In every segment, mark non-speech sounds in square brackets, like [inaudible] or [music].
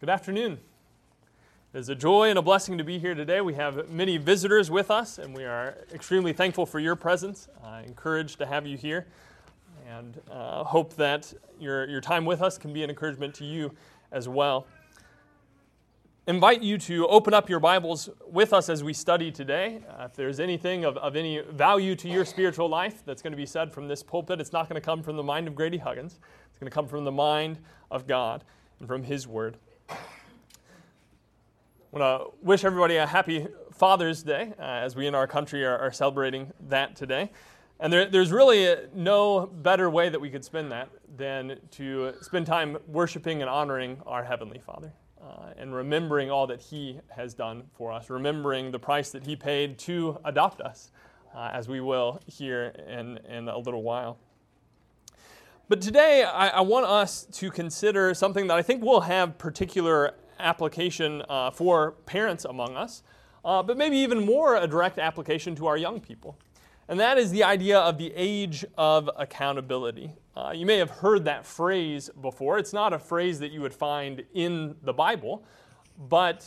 Good afternoon. It is a joy and a blessing to be here today. We have many visitors with us, and we are extremely thankful for your presence. Uh, encouraged to have you here, and uh, hope that your, your time with us can be an encouragement to you as well. Invite you to open up your Bibles with us as we study today. Uh, if there's anything of, of any value to your spiritual life that's going to be said from this pulpit, it's not going to come from the mind of Grady Huggins. It's going to come from the mind of God and from His Word. I want to wish everybody a happy Father's Day uh, as we in our country are, are celebrating that today. And there, there's really no better way that we could spend that than to spend time worshiping and honoring our Heavenly Father. Uh, and remembering all that He has done for us, remembering the price that He paid to adopt us, uh, as we will here in, in a little while. But today, I, I, want us to consider something that I think will have particular application uh, for parents among us, uh, but maybe even more a direct application to our young people. And that is the idea of the age of accountability. Uh, you may have heard that phrase before. It's not a phrase that you would find in the Bible, but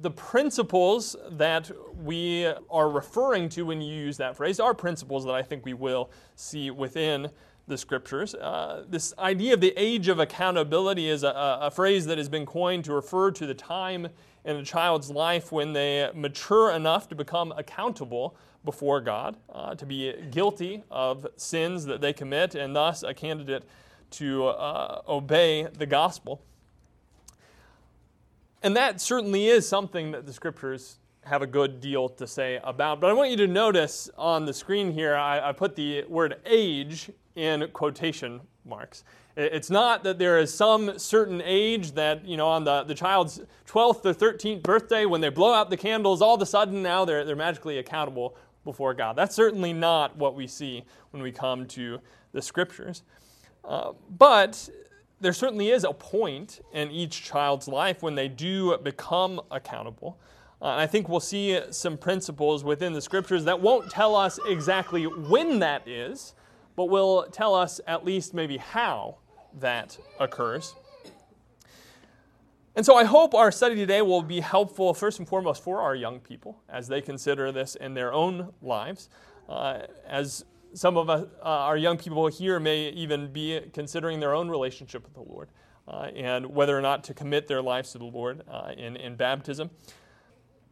the principles that we are referring to when you use that phrase are principles that I think we will see within the scriptures. Uh, this idea of the age of accountability is a, a, phrase that has been coined to refer to the time in a child's life when they mature enough to become accountable before God, uh, to be guilty of sins that they commit, and thus a candidate to uh, obey the gospel. And that certainly is something that the scriptures have a good deal to say about. But I want you to notice on the screen here, I, I put the word age in quotation marks. It's not that there is some certain age that, you know, on the, the child's 12th or 13th birthday, when they blow out the candles, all of a sudden now they're, they're magically accountable before God. That's certainly not what we see when we come to the scriptures. Uh, but there certainly is a point in each child's life when they do become accountable. Uh, and I think we'll see some principles within the scriptures that won't tell us exactly when that is, but will tell us at least maybe how that occurs. And so I hope our study today will be helpful, first and foremost, for our young people as they consider this in their own lives. Uh, as some of us, uh, our young people here may even be considering their own relationship with the Lord uh, and whether or not to commit their lives to the Lord uh, in, in baptism.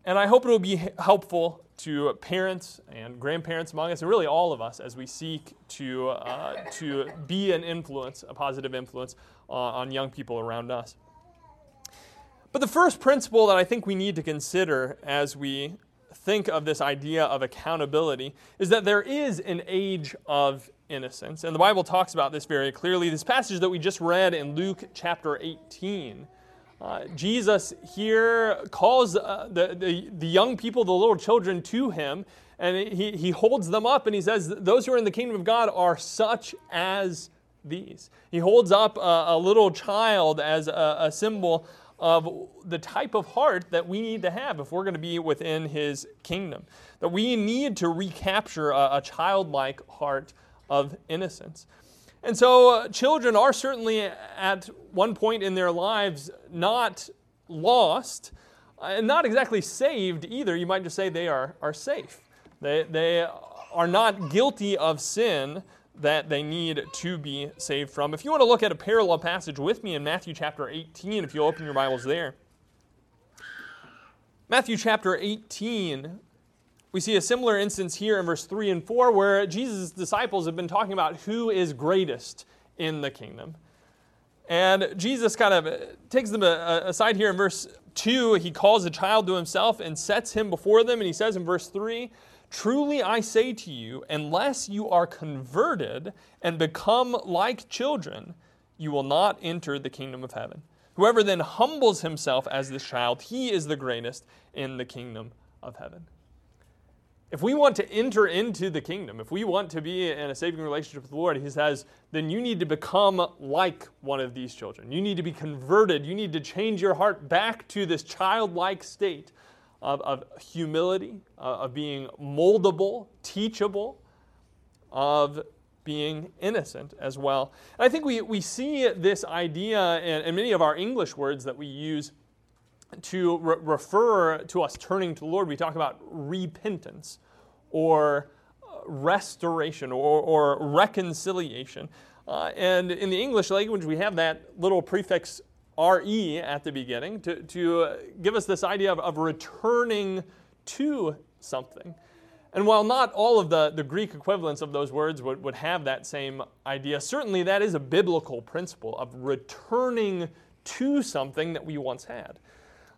And I hope it will be helpful to parents and grandparents among us, and really all of us, as we seek to, uh, to be an influence, a positive influence uh, on young people around us. But the first principle that I think we need to consider as we think of this idea of accountability is that there is an age of innocence. And the Bible talks about this very clearly. This passage that we just read in Luke chapter 18 uh, Jesus here calls uh, the, the, the young people, the little children, to him, and he, he holds them up and he says, Those who are in the kingdom of God are such as these. He holds up a, a little child as a, a symbol of the type of heart that we need to have if we're going to be within his kingdom. That we need to recapture a, a childlike heart of innocence. And so, uh, children are certainly at one point in their lives not lost and not exactly saved either. You might just say they are, are safe. They, they are not guilty of sin that they need to be saved from. If you want to look at a parallel passage with me in Matthew chapter 18, if you open your Bibles there. Matthew chapter 18, we see a similar instance here in verse 3 and 4 where Jesus' disciples have been talking about who is greatest in the kingdom. And Jesus kind of uh, takes them uh, uh, aside here in verse 2. He calls a child to himself and sets him before them. And he says in verse 3 Truly I say to you, unless you are converted and become like children, you will not enter the kingdom of heaven. Whoever then humbles himself as this child, he is the greatest in the kingdom of heaven. If we want to enter into the kingdom, if we want to be in a saving relationship with the Lord, he says, then you need to become like one of these children. You need to be converted. You need to change your heart back to this childlike state of, of humility, uh, of being moldable, teachable, of being innocent as well. And I think we, we see this idea in, in many of our English words that we use to re- refer to us turning to the Lord. We talk about repentance or uh, restoration or, or reconciliation. Uh, and in the English language, we have that little prefix re at the beginning to, to uh, give us this idea of, of returning to something. And while not all of the, the Greek equivalents of those words would, would have that same idea, certainly that is a biblical principle of returning to something that we once had.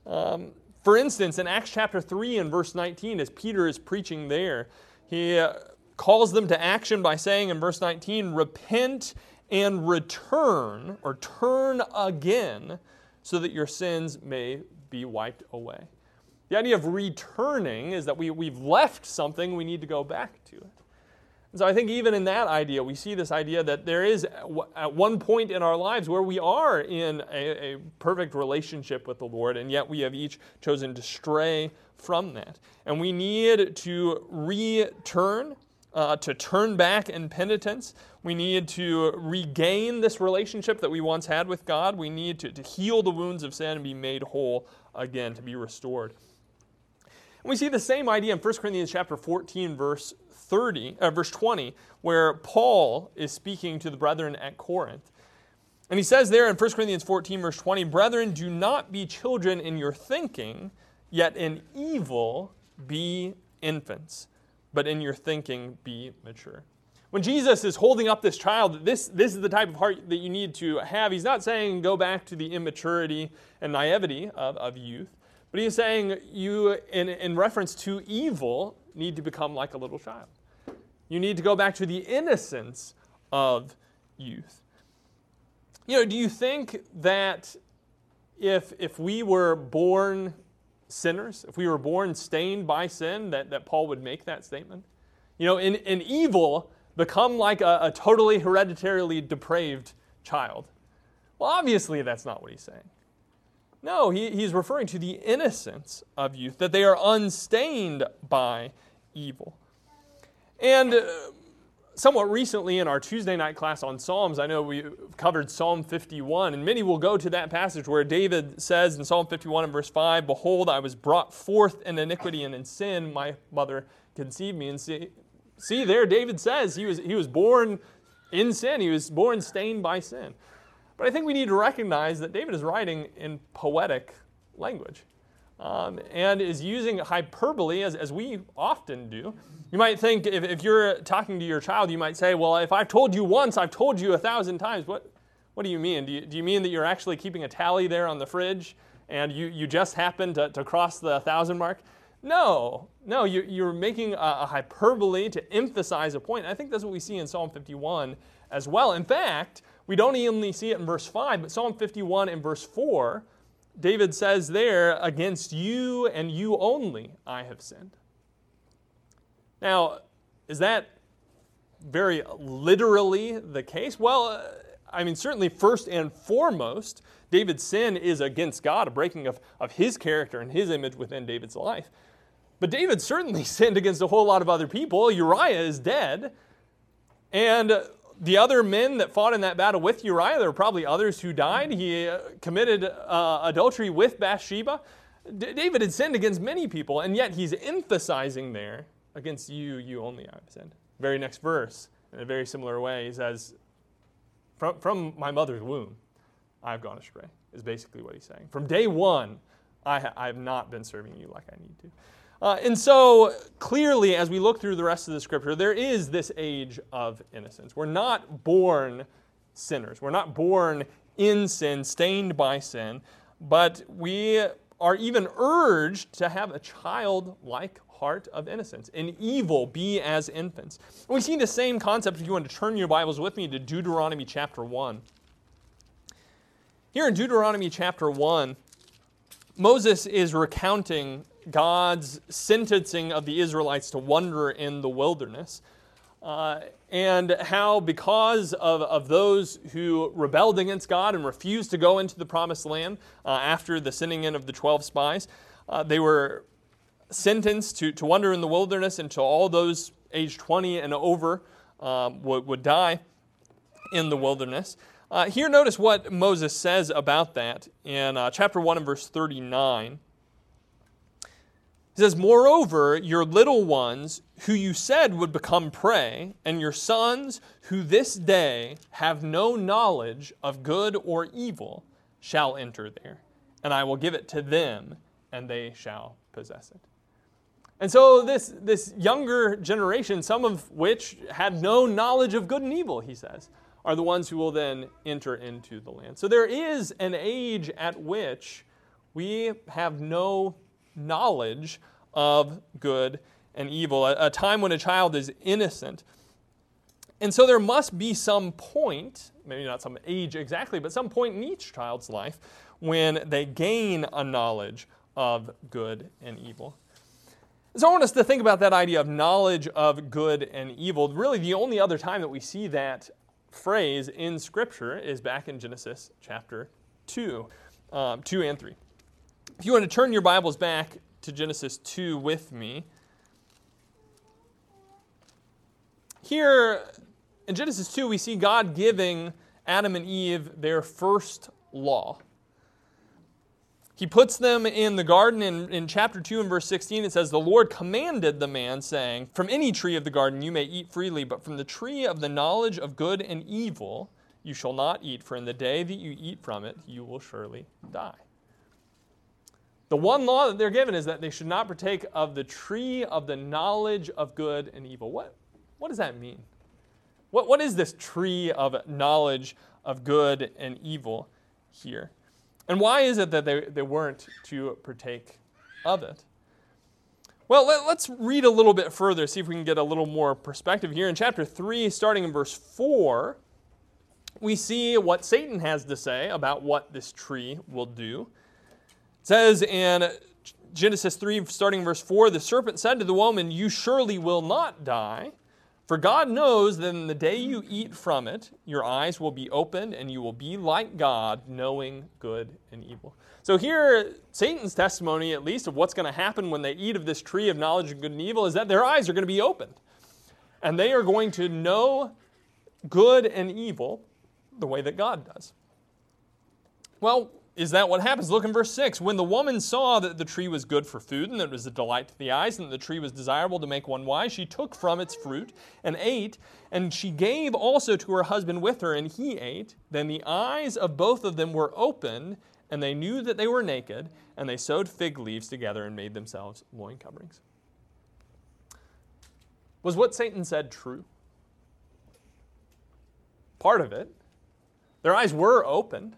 Um, for instance, in Acts chapter 3 and verse 19, as Peter is preaching there, he uh, calls them to action by saying in verse 19, Repent and return, or turn again, so that your sins may be wiped away. The idea of returning is that we, we've left something, we need to go back to it. And so I think even in that idea, we see this idea that there is at one point in our lives where we are in a, a perfect relationship with the Lord, and yet we have each chosen to stray from that. And we need to return, uh, to turn back in penitence. We need to regain this relationship that we once had with God. We need to, to heal the wounds of sin and be made whole again, to be restored. And we see the same idea in 1 Corinthians chapter 14, verse 30, uh, verse 20, where Paul is speaking to the brethren at Corinth. And he says there in 1 Corinthians 14, verse 20, Brethren, do not be children in your thinking, yet in evil be infants, but in your thinking be mature. When Jesus is holding up this child, this, this is the type of heart that you need to have. He's not saying go back to the immaturity and naivety of, of youth. But he's saying you, in, in reference to evil, need to become like a little child. You need to go back to the innocence of youth. You know, do you think that if, if we were born sinners, if we were born stained by sin, that, that Paul would make that statement? You know, in, in evil, become like a, a totally hereditarily depraved child. Well, obviously, that's not what he's saying. No, he, he's referring to the innocence of youth, that they are unstained by evil. And uh, somewhat recently in our Tuesday night class on Psalms, I know we covered Psalm 51, and many will go to that passage where David says in Psalm 51 and verse 5, Behold, I was brought forth in iniquity and in sin, my mother conceived me. And see, see there, David says he was, he was born in sin, he was born stained by sin. But I think we need to recognize that David is writing in poetic language um, and is using hyperbole as, as we often do. You might think if, if you're talking to your child, you might say, Well, if I've told you once, I've told you a thousand times. What, what do you mean? Do you, do you mean that you're actually keeping a tally there on the fridge and you, you just happened to, to cross the thousand mark? No, no, you, you're making a, a hyperbole to emphasize a point. I think that's what we see in Psalm 51 as well. In fact, we don't only see it in verse 5, but Psalm 51 and verse 4, David says there, Against you and you only I have sinned. Now, is that very literally the case? Well, I mean, certainly, first and foremost, David's sin is against God, a breaking of, of his character and his image within David's life. But David certainly [laughs] sinned against a whole lot of other people. Uriah is dead. And the other men that fought in that battle with Uriah, there were probably others who died. He uh, committed uh, adultery with Bathsheba. D- David had sinned against many people, and yet he's emphasizing there, against you, you only I have sinned. Very next verse, in a very similar way, he says, from, from my mother's womb, I've gone astray, is basically what he's saying. From day one, I, ha- I have not been serving you like I need to. Uh, and so, clearly, as we look through the rest of the scripture, there is this age of innocence. We're not born sinners, we're not born in sin, stained by sin, but we are even urged to have a childlike heart of innocence. In evil, be as infants. And we see the same concept if you want to turn your Bibles with me to Deuteronomy chapter 1. Here in Deuteronomy chapter 1, Moses is recounting God's sentencing of the Israelites to wander in the wilderness. Uh, and how, because of, of those who rebelled against God and refused to go into the promised land uh, after the sending in of the 12 spies, uh, they were sentenced to, to wander in the wilderness until all those age 20 and over um, would, would die in the wilderness. Uh, here, notice what Moses says about that in uh, chapter 1 and verse 39. He says, Moreover, your little ones, who you said would become prey, and your sons, who this day have no knowledge of good or evil, shall enter there, and I will give it to them, and they shall possess it. And so, this, this younger generation, some of which had no knowledge of good and evil, he says, are the ones who will then enter into the land. So, there is an age at which we have no knowledge of good and evil, a, a time when a child is innocent. And so there must be some point, maybe not some age exactly, but some point in each child's life when they gain a knowledge of good and evil. So I want us to think about that idea of knowledge of good and evil. Really, the only other time that we see that phrase in Scripture is back in Genesis chapter 2, um, 2 and 3. If you want to turn your Bibles back to Genesis 2 with me. Here in Genesis 2, we see God giving Adam and Eve their first law. He puts them in the garden in, in chapter 2 and verse 16. It says, The Lord commanded the man, saying, From any tree of the garden you may eat freely, but from the tree of the knowledge of good and evil you shall not eat, for in the day that you eat from it you will surely die. The one law that they're given is that they should not partake of the tree of the knowledge of good and evil. What, what does that mean? What, what is this tree of knowledge of good and evil here? And why is it that they, they weren't to partake of it? Well, let, us read a little bit further, see if we can get a little more perspective here. In chapter 3, starting in verse 4, we see what Satan has to say about what this tree will do says in Genesis 3, starting verse 4 The serpent said to the woman, You surely will not die. For God knows that in the day you eat from it, your eyes will be opened and you will be like God, knowing good and evil. So, here, Satan's testimony, at least, of what's going to happen when they eat of this tree of knowledge of good and evil, is that their eyes are going to be opened. And they are going to know good and evil the way that God does. Well, is that what happens? Look in verse 6. When the woman saw that the tree was good for food and that it was a delight to the eyes and that the tree was desirable to make one wise, she took from its fruit and ate, and she gave also to her husband with her, and he ate. Then the eyes of both of them were opened, and they knew that they were naked, and they sewed fig leaves together and made themselves loin coverings. Was what Satan said true? Part of it. Their eyes were opened.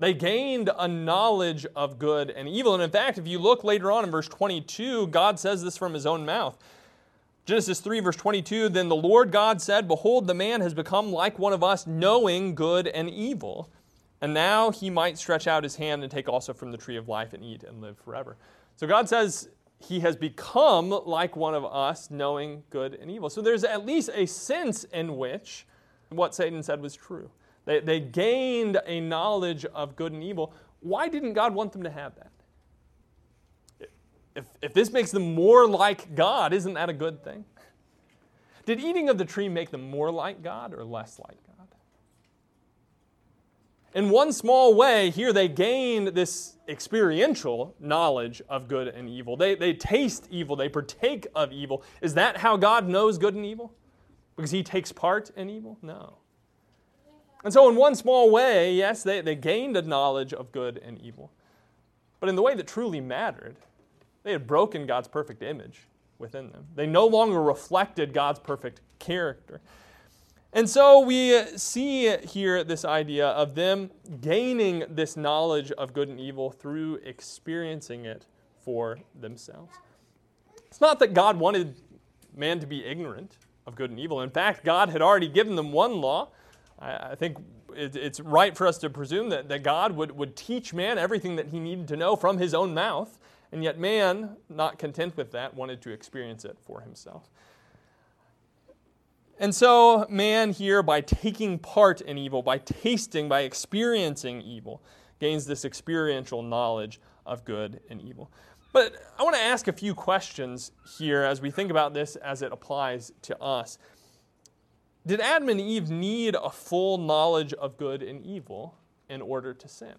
They gained a knowledge of good and evil. And in fact, if you look later on in verse 22, God says this from his own mouth. Genesis 3, verse 22 Then the Lord God said, Behold, the man has become like one of us, knowing good and evil. And now he might stretch out his hand and take also from the tree of life and eat and live forever. So God says he has become like one of us, knowing good and evil. So there's at least a sense in which what Satan said was true. They, they gained a knowledge of good and evil. Why didn't God want them to have that? If, if this makes them more like God, isn't that a good thing? Did eating of the tree make them more like God or less like God? In one small way, here they gain this experiential knowledge of good and evil. They, they taste evil, they partake of evil. Is that how God knows good and evil? Because he takes part in evil? No. And so, in one small way, yes, they, they gained a knowledge of good and evil. But in the way that truly mattered, they had broken God's perfect image within them. They no longer reflected God's perfect character. And so we see here this idea of them gaining this knowledge of good and evil through experiencing it for themselves. It's not that God wanted man to be ignorant of good and evil. In fact, God had already given them one law I, I think it, it's right for us to presume that, that God would, would teach man everything that he needed to know from his own mouth, and yet man, not content with that, wanted to experience it for himself. And so, man here, by taking part in evil, by tasting, by experiencing evil, gains this experiential knowledge of good and evil. But I want to ask a few questions here as we think about this as it applies to us. Did Adam and Eve need a full knowledge of good and evil in order to sin?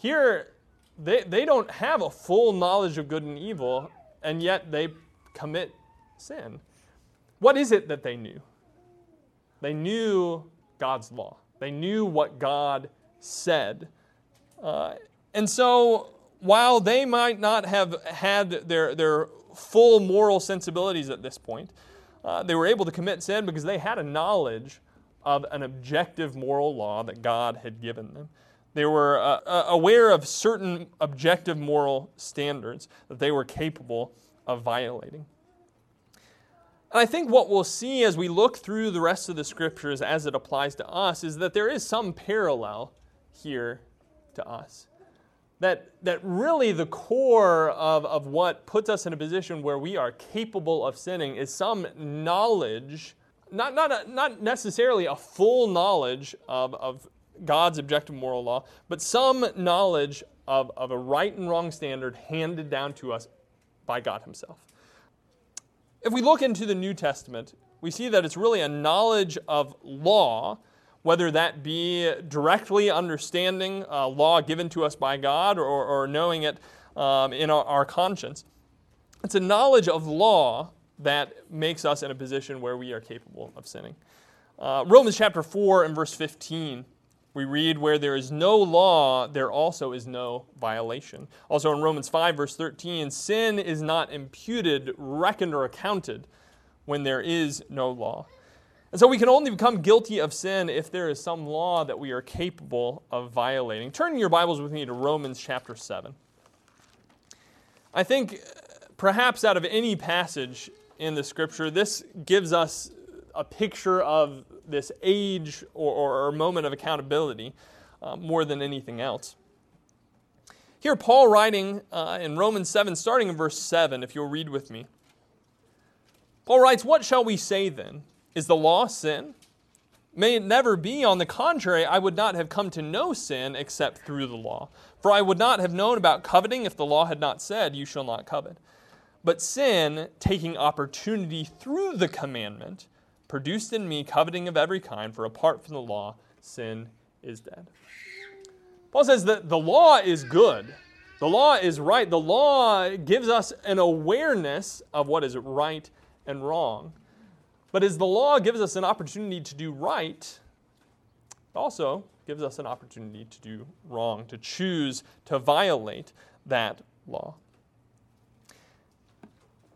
Here, they, they don't have a full knowledge of good and evil, and yet they commit sin. What is it that they knew? They knew God's law, they knew what God said. Uh, and so, while they might not have had their, their full moral sensibilities at this point, uh, they were able to commit sin because they had a knowledge of an objective moral law that God had given them. They were uh, uh, aware of certain objective moral standards that they were capable of violating. And I think what we'll see as we look through the rest of the scriptures as it applies to us is that there is some parallel here to us. That, that really the core of, of what puts us in a position where we are capable of sinning is some knowledge, not, not, a, not necessarily a full knowledge of, of God's objective moral law, but some knowledge of, of a right and wrong standard handed down to us by God Himself. If we look into the New Testament, we see that it's really a knowledge of law, whether that be directly understanding a law given to us by God or, or knowing it um, in our, our conscience. It's a knowledge of law that makes us in a position where we are capable of sinning. Uh, Romans chapter 4 and verse 15 we read, Where there is no law, there also is no violation. Also in Romans 5, verse 13, sin is not imputed, reckoned, or accounted when there is no law. And so we can only become guilty of sin if there is some law that we are capable of violating. Turn your Bibles with me to Romans chapter 7. I think perhaps out of any passage in the scripture, this gives us a picture of this age or, or, or moment of accountability uh, more than anything else. Here, Paul writing uh, in Romans 7, starting in verse 7, if you'll read with me. Paul writes, What shall we say then? Is the law sin? May it never be. On the contrary, I would not have come to know sin except through the law. For I would not have known about coveting if the law had not said, You shall not covet. But sin, taking opportunity through the commandment, produced in me coveting of every kind, for apart from the law, sin is dead. Paul says that the law is good. The law is right. The law gives us an awareness of what is right and wrong. But as the law gives us an opportunity to do right, it also gives us an opportunity to do wrong, to choose to violate that law.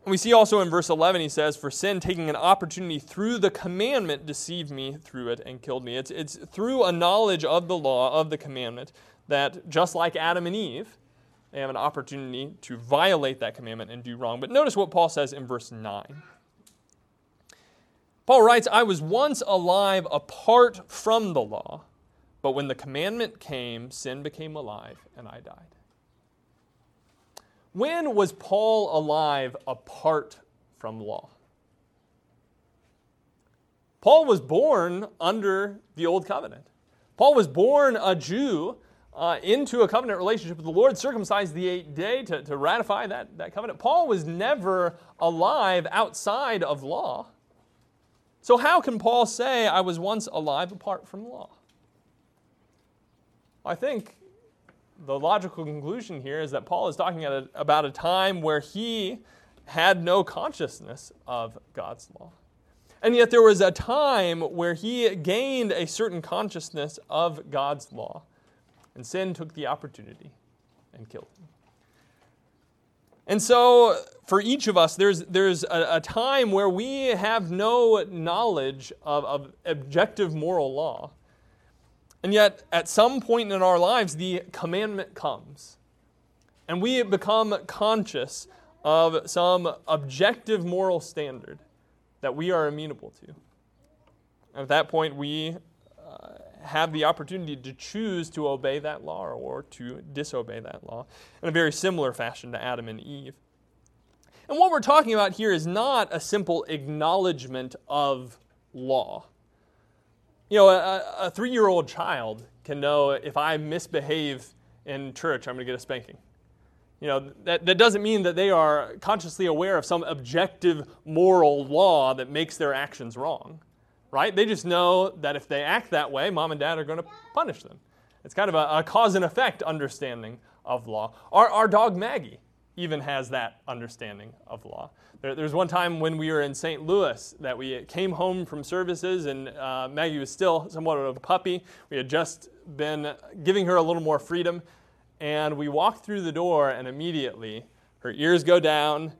We see also in verse 11, he says, For sin, taking an opportunity through the commandment, deceived me through it and killed me. It's, it's through a knowledge of the law, of the commandment, that just like Adam and Eve, they have an opportunity to violate that commandment and do wrong. But notice what Paul says in verse 9. Paul writes, I was once alive apart from the law, but when the commandment came, sin became alive and I died. When was Paul alive apart from law? Paul was born under the Old Covenant. Paul was born a Jew uh, into a covenant relationship with the Lord, circumcised the eighth day to, to ratify that, that covenant. Paul was never alive outside of law. So, how can Paul say, I was once alive apart from law? I think the logical conclusion here is that Paul is talking about a time where he had no consciousness of God's law. And yet there was a time where he gained a certain consciousness of God's law, and sin took the opportunity and killed him. And so, for each of us, there's, there's a, a time where we have no knowledge of, of objective moral law. And yet, at some point in our lives, the commandment comes. And we become conscious of some objective moral standard that we are amenable to. At that point, we have the opportunity to choose to obey that law or to disobey that law in a very similar fashion to Adam and Eve. And what we're talking about here is not a simple acknowledgement of law. You know, a, a three year old child can know if I misbehave in church, I'm going to get a spanking. You know, that, that doesn't mean that they are consciously aware of some objective moral law that makes their actions wrong, right? They just know that if they act that way, mom and dad are going to punish them. It's kind of a, a cause and effect understanding of law. Our, our dog Maggie even has that understanding of law. There, there's one time when we were in St. Louis that we came home from services and uh, Maggie was still somewhat of a puppy. We had just been giving her a little more freedom, and we walked through the door, and immediately her ears go down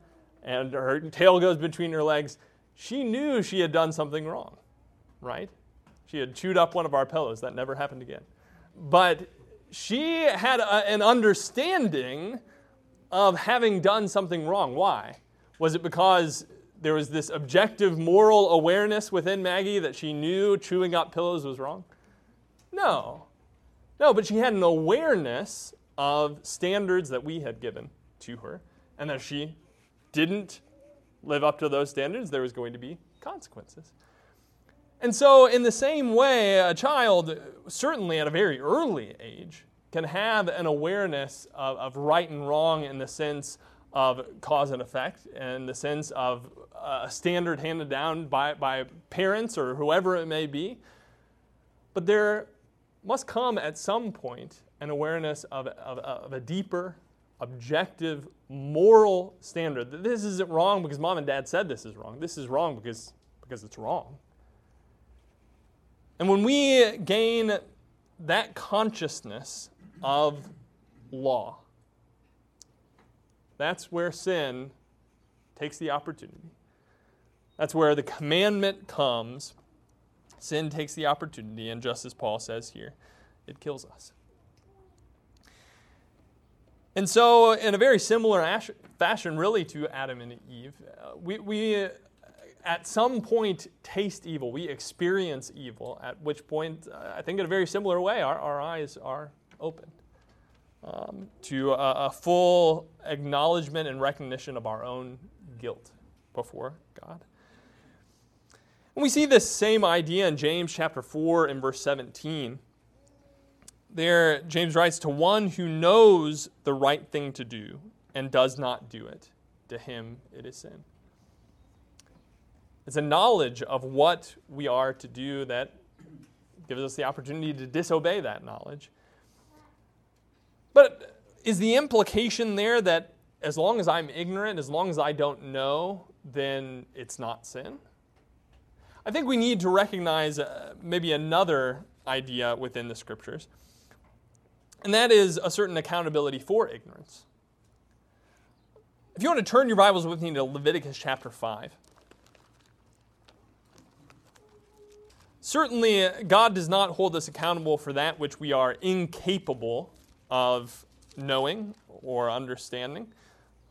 and her tail goes between her legs. She knew she had done something wrong, right? She had chewed up one of our pillows. That never happened again. But she had a, an understanding of having done something wrong. Why? Was it because there was this objective moral awareness within Maggie that she knew chewing up pillows was wrong? No. No, but she had an awareness of standards that we had given to her, and that she didn't live up to those standards, there was going to be consequences. And so, in the same way, a child, certainly at a very early age, can have an awareness of, of right and wrong in the sense of cause and effect, in the sense of uh, a standard handed down by, by parents or whoever it may be. But there must come at some point an awareness of, of, of a deeper, objective, moral standard that this isn't wrong because mom and dad said this is wrong. This is wrong because, because it's wrong. And when we gain that consciousness of law, that's where sin takes the opportunity. That's where the commandment comes Sin takes the opportunity, and just as Paul says here, it kills us. And so, in a very similar fashion, really, to Adam and Eve, uh, we, we at some point taste evil. We experience evil, at which point, uh, I think in a very similar way, our, our eyes are opened um, to a, a full acknowledgement and recognition of our own guilt before God. And we see this same idea in James chapter 4 and verse 17. There, James writes, To one who knows the right thing to do and does not do it, to him it is sin. It's a knowledge of what we are to do that gives us the opportunity to disobey that knowledge. But is the implication there that as long as I'm ignorant, as long as I don't know, then it's not sin? I think we need to recognize uh, maybe another idea within the scriptures, and that is a certain accountability for ignorance. If you want to turn your Bibles with me to Leviticus chapter 5. Certainly, God does not hold us accountable for that which we are incapable of knowing or understanding.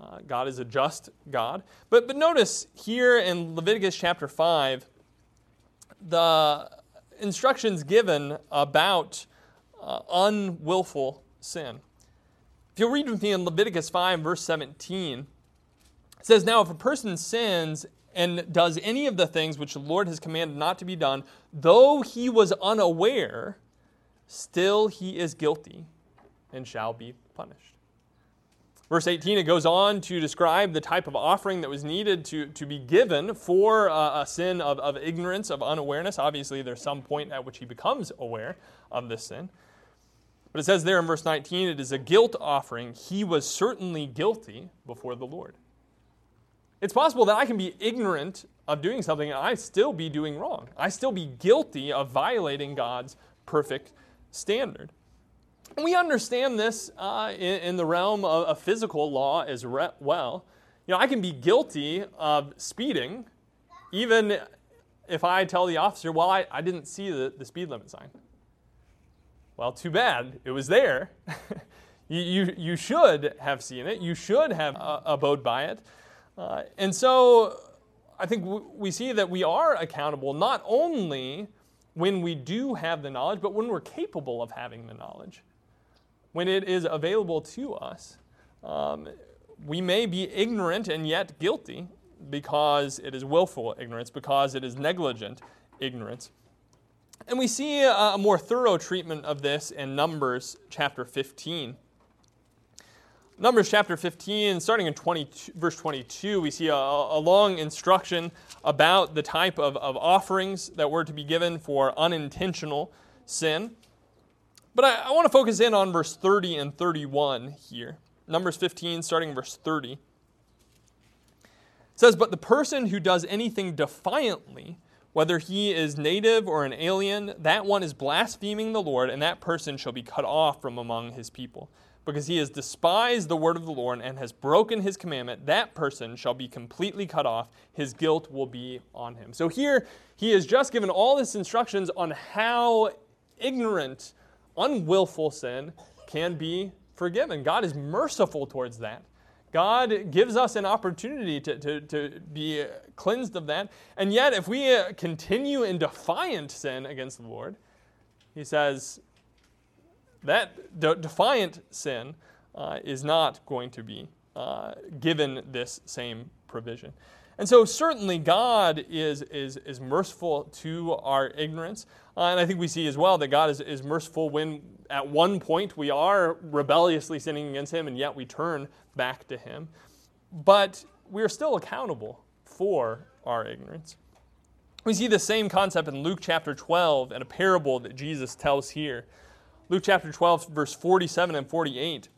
Uh, God is a just God. But, but notice here in Leviticus chapter 5, the instructions given about uh, unwillful sin. If you'll read with me in Leviticus 5, verse 17, it says, Now if a person sins and does any of the things which the Lord has commanded not to be done, though he was unaware, still he is guilty and shall be punished. Verse 18, it goes on to describe the type of offering that was needed to, to be given for uh, a sin of, of ignorance, of unawareness. Obviously, there's some point at which he becomes aware of this sin. But it says there in verse 19, it is a guilt offering. He was certainly guilty before the Lord. It's possible that I can be ignorant of doing something and I still be doing wrong. I still be guilty of violating God's perfect standard. We understand this uh, in, in, the realm of, of physical law as re- well. You know, I can be guilty of speeding even if I tell the officer, well, I, I didn't see the, the speed limit sign. Well, too bad. It was there. [laughs] you, you, you, should have seen it. You should have uh, abode by it. Uh, and so I think w- we see that we are accountable not only when we do have the knowledge, but when we're capable of having the knowledge when it is available to us. Um, we may be ignorant and yet guilty because it is willful ignorance, because it is negligent ignorance. And we see a, a more thorough treatment of this in Numbers chapter 15. Numbers chapter 15, starting in 20, verse 22, we see a, a long instruction about the type of, of offerings that were to be given for unintentional sin. But I, I want to focus in on verse 30 and 31 here. Numbers 15, starting verse 30. It says, But the person who does anything defiantly, whether he is native or an alien, that one is blaspheming the Lord, and that person shall be cut off from among his people. Because he has despised the word of the Lord and has broken his commandment, that person shall be completely cut off. His guilt will be on him. So here, he has just given all this instructions on how ignorant, unwillful sin can be forgiven. God is merciful towards that. God gives us an opportunity to, to, to be cleansed of that. And yet, if we uh, continue in defiant sin against the Lord, he says that de- defiant sin uh, is not going to be uh, given this same provision. And so, certainly, God is, is, is merciful to our ignorance. Uh, and I think we see as well that God is, is merciful when at one point we are rebelliously sinning against Him, and yet we turn back to Him. But we are still accountable for our ignorance. We see the same concept in Luke chapter 12 and a parable that Jesus tells here. Luke chapter 12, verse 47 and 48.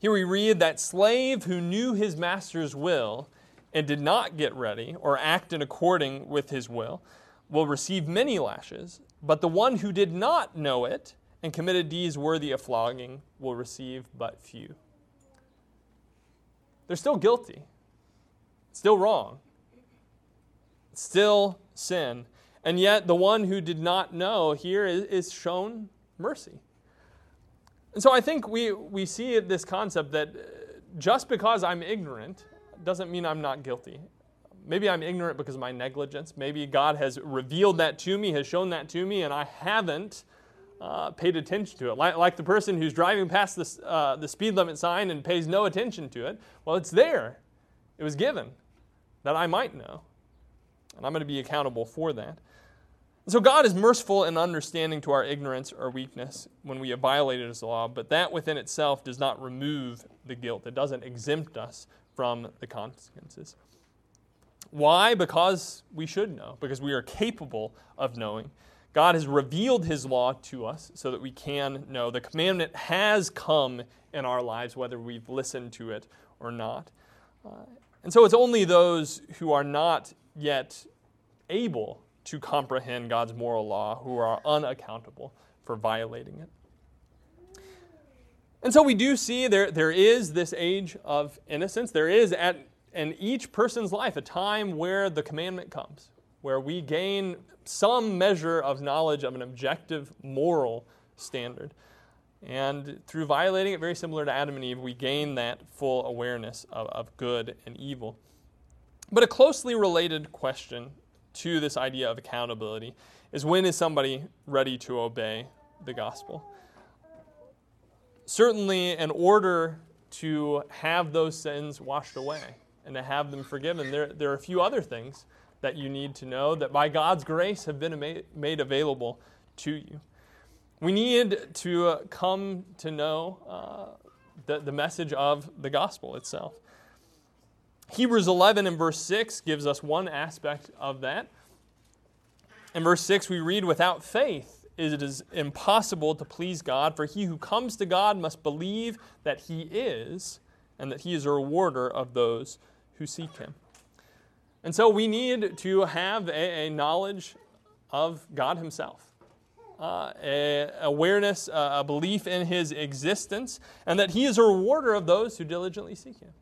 Here we read that slave who knew his master's will and did not get ready or act in according with his will will receive many lashes, but the one who did not know it and committed deeds worthy of flogging will receive but few. They're still guilty, still wrong, still sin. And yet, the one who did not know here is, shown mercy. And so I think we, we see this concept that uh, just because I'm ignorant doesn't mean I'm not guilty. Maybe I'm ignorant because of my negligence. Maybe God has revealed that to me, has shown that to me, and I haven't uh, paid attention to it. Like, like, the person who's driving past uh, the speed limit sign and pays no attention to it. Well, it's there, it was given that I might know. And I'm going to be accountable for that. So God is merciful and understanding to our ignorance or weakness when we have violated his law, but that within itself does not remove the guilt. It doesn't exempt us from the consequences. Why? Because we should know, because we are capable of knowing. God has revealed his law to us so that we can know. The commandment has come in our lives, whether we've listened to it or not. Uh, and so it's only those who are not yet able to comprehend God's moral law who are unaccountable for violating it. And so we do see there, there is this age of innocence. There is at in each person's life a time where the commandment comes, where we gain some measure of knowledge of an objective moral standard. And through violating it, very similar to Adam and Eve, we gain that full awareness of, of good and evil. But a closely related question to this idea of accountability is when is somebody ready to obey the gospel? Certainly, in order to have those sins washed away and to have them forgiven, there, there are a few other things that you need to know that by God's grace have been made available to you. We need to uh, come to know uh, the, the message of the gospel itself. Hebrews 11 and verse 6 gives us one aspect of that. In verse 6, we read, Without faith, it is impossible to please God, for he who comes to God must believe that he is, and that he is a rewarder of those who seek him. And so we need to have a, a knowledge of God himself. Uh, a awareness, uh, a belief in his existence, and that he is a rewarder of those who diligently seek him.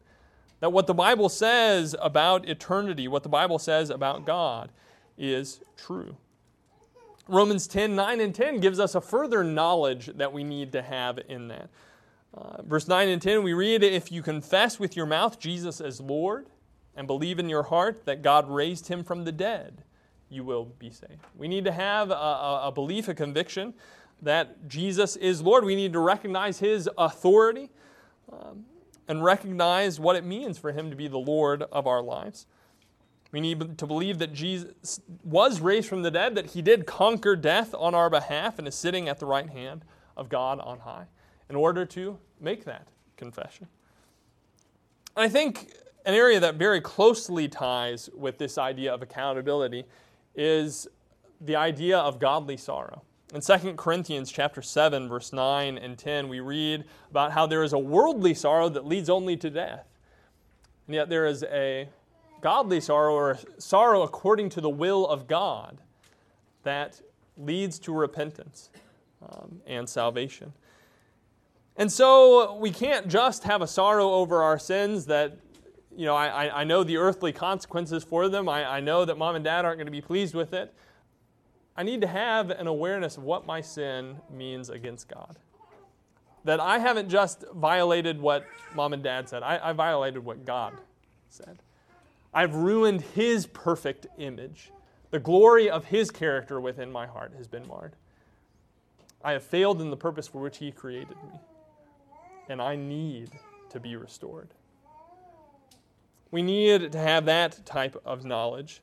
That what the Bible says about eternity, what the Bible says about God, is true. Romans 10 9 and 10 gives us a further knowledge that we need to have in that. Uh, verse 9 and 10, we read, If you confess with your mouth Jesus as Lord and believe in your heart that God raised him from the dead, you will be saved. We need to have a, a, belief, a conviction that Jesus is Lord. We need to recognize his authority. Um, and recognize what it means for him to be the Lord of our lives. We need to believe that Jesus was raised from the dead, that he did conquer death on our behalf and is sitting at the right hand of God on high. In order to make that confession. I think an area that very closely ties with this idea of accountability is the idea of godly sorrow. In 2 Corinthians chapter 7 verse 9 and 10 we read about how there is a worldly sorrow that leads only to death. And yet there is a godly sorrow or sorrow according to the will of God that leads to repentance um, and salvation. And so we can't just have a sorrow over our sins that, you know, I, I know the earthly consequences for them. I, I know that mom and dad aren't going to be pleased with it. I need to have an awareness of what my sin means against God. That I haven't just violated what mom and dad said, I, I violated what God said. I've ruined His perfect image. The glory of His character within my heart has been marred. I have failed in the purpose for which He created me, and I need to be restored. We need to have that type of knowledge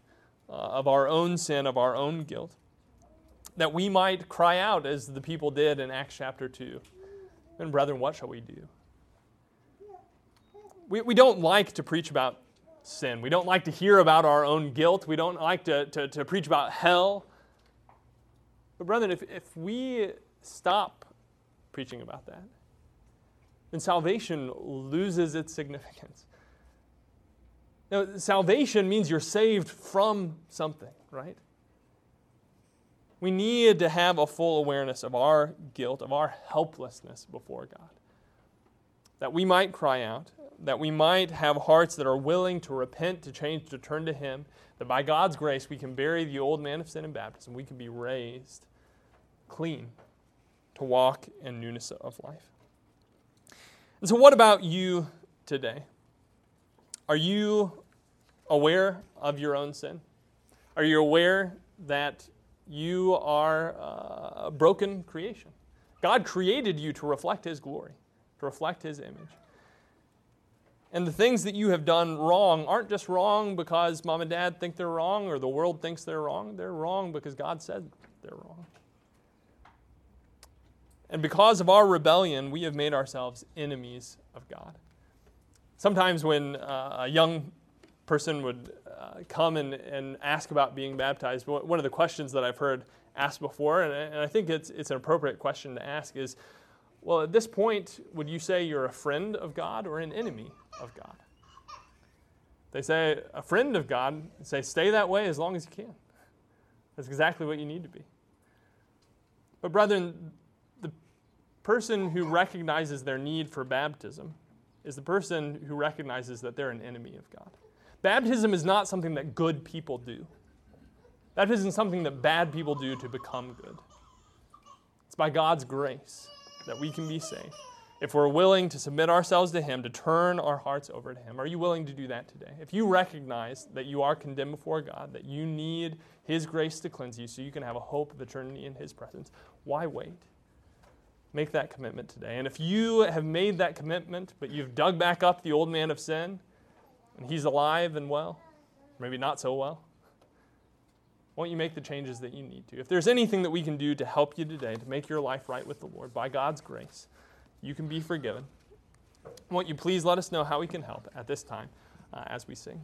uh, of our own sin, of our own guilt that we might cry out as the people did in Acts chapter 2. And brethren, what shall we do? We, we don't like to preach about sin. We don't like to hear about our own guilt. We don't like to, to, to preach about hell. But, brethren, if, if we stop preaching about that, then salvation loses its significance. Now, salvation means you're saved from something, right? We need to have a full awareness of our guilt, of our helplessness before God. That we might cry out, that we might have hearts that are willing to repent, to change, to turn to Him, that by God's grace we can bury the old man of sin in baptism, we can be raised clean to walk in newness of life. So, what about you today? Are you aware of your own sin? Are you aware that you are a broken creation. God created you to reflect His glory, to reflect His image. And the things that you have done wrong aren't just wrong because mom and dad think they're wrong or the world thinks they're wrong. They're wrong because God said they're wrong. And because of our rebellion, we have made ourselves enemies of God. Sometimes when uh, a young person would uh, come and, and ask about being baptized, one of the questions that I've heard asked before, and, and I think it's, it's an appropriate question to ask, is well, at this point, would you say you're a friend of God or an enemy of God? They say a friend of God, say stay that way as long as you can. That's exactly what you need to be. But, brethren, person who recognizes their need for baptism is the person who recognizes that they're an enemy of God. Baptism is not something that good people do. Baptism is something that bad people do to become good. It's by God's grace that we can be saved. If we're willing to submit ourselves to Him, to turn our hearts over to Him, are you willing to do that today? If you recognize that you are condemned before God, that you need His grace to cleanse you so you can have a hope of eternity in His presence, why wait? Make that commitment today. And if you have made that commitment, but you've dug back up the old man of sin, and he's alive and well, maybe not so well, won't you make the changes that you need to? If there's anything that we can do to help you today to make your life right with the Lord, by God's grace, you can be forgiven. Won't you please let us know how we can help at this time uh, as we sing?